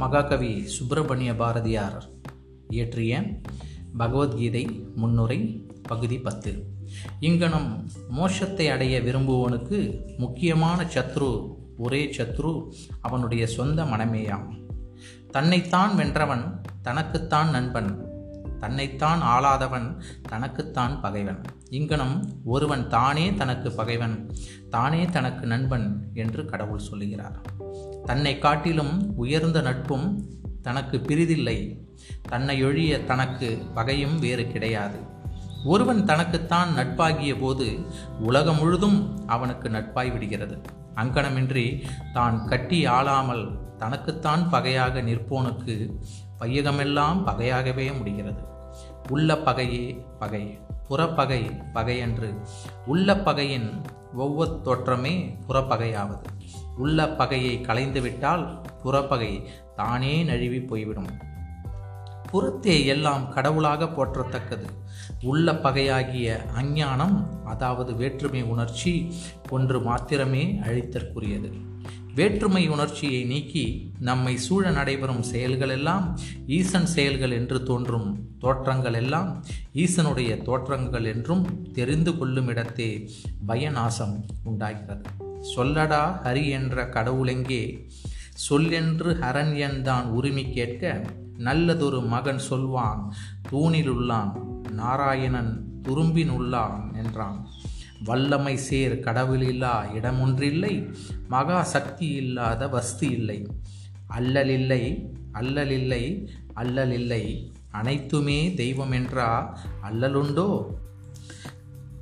மகாகவி சுப்பிரமணிய பாரதியார் இயற்றிய பகவத்கீதை முன்னுரை பகுதி பத்து. இங்கனம் மோஷத்தை அடைய விரும்புவோனுக்கு முக்கியமான சத்ரு ஒரே சத்ரு அவனுடைய சொந்த மனமேயாம். தன்னைத்தான் வென்றவன் தனக்குத்தான் நண்பன் தன்னைத்தான் ஆளாதவன் தனக்குத்தான் பகைவன். இங்கனம் ஒருவன் தானே தனக்கு பகைவன் தானே தனக்கு நண்பன் என்று கடவுள் சொல்லுகிறார். தன்னை காட்டிலும் உயர்ந்த நட்பும் தனக்கு பிரிதில்லை. தன்னை ஒழிய தனக்கு பகையும் வேறு கிடையாது. ஒருவன் தனக்குத்தான் நட்பாகிய போது உலகம் முழுதும் அவனுக்கு நட்பாய் விடுகிறது. அங்கனமின்றி தான் கட்டி ஆளாமல் தனக்குத்தான் பகையாக நிற்போனுக்கு பையகமெல்லாம் பகையாகவே முடிகிறது. உள்ள பகையே பகை புறப்பகை பகையன்று. உள்ள பகையின் ஒவ்வொரு தோற்றமே புறப்பகையாவது. உள்ள பகையை களைந்துவிட்டால் புறப்பகை தானே நழுவி போய்விடும். புறத்தே எல்லாம் கடவுளாக போற்றத்தக்கது. உள்ள பகையாகிய அஞ்ஞானம் அதாவது வேற்றுமை உணர்ச்சி ஒன்று மாத்திரமே அழித்தற்குரியது. வேற்றுமை உணர்ச்சியை நீக்கி நம்மை சூழ நடைபெறும் செயல்களெல்லாம் ஈசன் செயல்கள் என்று தோன்றும் தோற்றங்கள் எல்லாம் ஈசனுடைய தோற்றங்கள் என்றும் தெரிந்து கொள்ளும் இடத்தே பயநாசம் உண்டாகிறது. சொல்லடா ஹரி என்ற கடவுளெங்கே? சொல்லென்று ஹரன் என்றான் உரிமை கேட்க நல்லதொரு மகன் சொல்வான். தூணிலுள்ளான் நாராயணன் துரும்பினுள்ளான் என்றான். வல்லமை சேர் கடவுளில்லா இடமொன்றில்லை மகா சக்தி இல்லாத வஸ்து இல்லை. அல்லலில்லை அல்லலில்லை அல்லலில்லை அனைத்துமே தெய்வம் என்றா அல்லலுண்டோ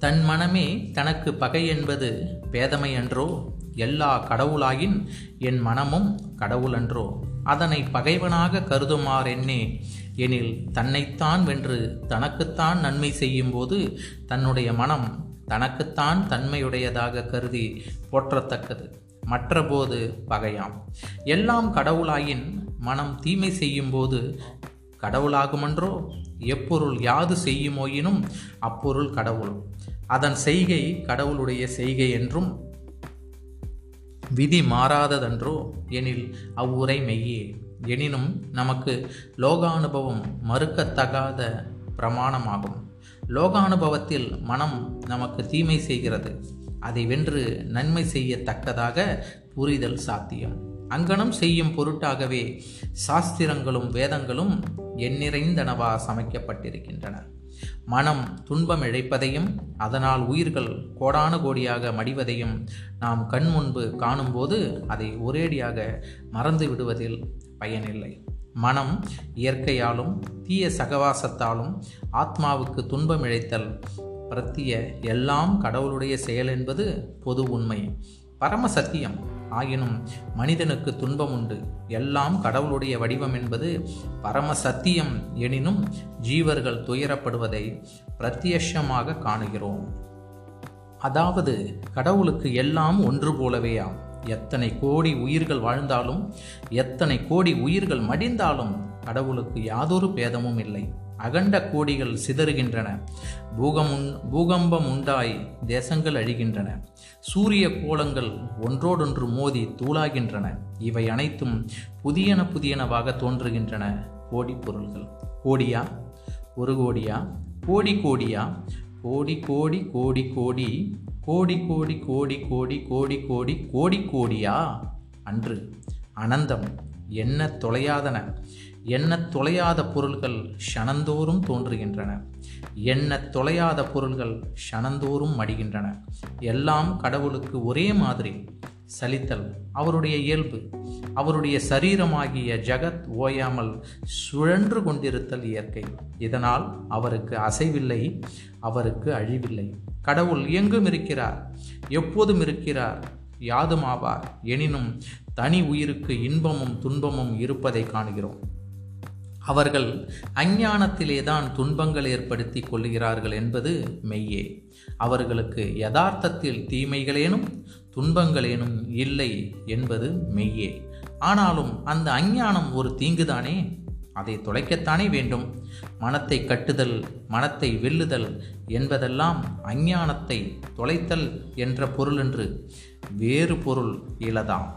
தன் மனமே தனக்கு பகை என்பது பேதமை அன்றோ? எல்லா கடவுளாயின் என் மனமும் கடவுளன்றோ அதனை பகைவனாக கருதுமாறென்னே எனில் தன்னைத்தான் வென்று தனக்குத்தான் நன்மை செய்யும்போது தன்னுடைய மனம் தனக்குத்தான் தன்மையுடையதாக கருதி போற்றத்தக்கது. மற்றபோது பகையாம். எல்லாம் கடவுளாயின் மனம் தீமை செய்யும்போது கடவுளாகுமன்றோ? எப்பொருள் யாது செய்யுமோயினும் அப்பொருள் கடவுள் அதன் செய்கை கடவுளுடைய செய்கை என்றும் விதி மாறாததன்றோ எனில் அவ்வுரை மெய்யே. எனினும் நமக்கு லோகானுபவம் மறுக்கத்தகாத பிரமாணமாகும். லோகானுபவத்தில் மனம் நமக்கு தீமை செய்கிறது. அதை வென்று நன்மை செய்யத்தக்கதாக புரிதல் சாத்தியம். அங்கனம் செய்யும் பொருட்டாகவே சாஸ்திரங்களும் வேதங்களும் எண்ணிறைந்தனவா சமைக்கப்பட்டிருக்கின்றன. மனம் துன்பம் இழைப்பதையும் அதனால் உயிர்கள் கோடானு கோடியாக மடிவதையும் நாம் கண் முன்பு காணும்போது அதை ஒரேடியாக மறந்து விடுவதில் பயனில்லை. மனம் இயற்கையாலும் தீய சகவாசத்தாலும் ஆத்மாவுக்கு துன்பம் இழைத்தல் பிரத்திய எல்லாம் கடவுளுடைய செயல் என்பது பொது உண்மை. பரம சத்தியம். ஆயினும் மனிதனுக்கு துன்பம் உண்டு எல்லாம் கடவுளுடைய வடிவம் என்பது பரம சத்தியம் எனினும் ஜீவர்கள் துயரப்படுவதை பிரத்யட்சமாக காணுகிறோம். அதாவது கடவுளுக்கு எல்லாம் ஒன்று போலவேயாம் எத்தனை கோடி உயிர்கள் வாழ்ந்தாலும் எத்தனை கோடி உயிர்கள் மடிந்தாலும் கடவுளுக்கு யாதொரு பேதமும் இல்லை. அகண்ட கோடிகள் சிதறுகின்றன. பூகமுன் பூகம்பம் உண்டாய் தேசங்கள் அழிகின்றன. சூரிய கோலங்கள் ஒன்றோடொன்று மோதி தூளாகின்றன. இவை அனைத்தும் புதியன புதியனவாக தோன்றுகின்றன. கோடி பொருள்கள். கோடியா? ஒரு கோடியா? கோடி கோடியா? கோடி கோடி கோடி கோடி. கோடி கோடி கோடி கோடி கோடி கோடி கோடி கோடியா? அன்று. அனந்தம். என்ன தொலையாதன. என்ன தொலையாத பொருள்கள் ஷனந்தோறும் தோன்றுகின்றன. என்ன தொலையாத பொருள்கள் ஷனந்தோறும் மடிகின்றன. எல்லாம் கடவுளுக்கு ஒரே மாதிரி. சலித்தல் அவருடைய இயல்பு. அவருடைய சரீரமாகிய ஜகத் ஓயாமல் சுழன்று கொண்டிருத்தல் இயற்கை. இதனால் அவருக்கு அசைவில்லை அவருக்கு அழிவில்லை. கடவுள் எங்கும் இருக்கிறார் எப்போதும் இருக்கிறார் யாதுமாவார் எனினும் தனி உயிருக்கு இன்பமும் துன்பமும் இருப்பதை காணுகிறோம். அவர்கள் அஞ்ஞானத்திலேதான் துன்பங்கள் ஏற்படுத்தி கொள்கிறார்கள் என்பது மெய்யே. அவர்களுக்கு யதார்த்தத்தில் தீமைகளேனும் துன்பங்களேனும் இல்லை என்பது மெய்யே. ஆனாலும் அந்த அஞ்ஞானம் ஒரு தீங்குதானே? அதை தொலைக்கத்தானே வேண்டும்? மனத்தை கட்டுதல் மனத்தை வெல்லுதல் என்பதெல்லாம் அஞ்ஞானத்தை தொலைத்தல் என்ற பொருளென்று வேறு பொருள் இலதாம்.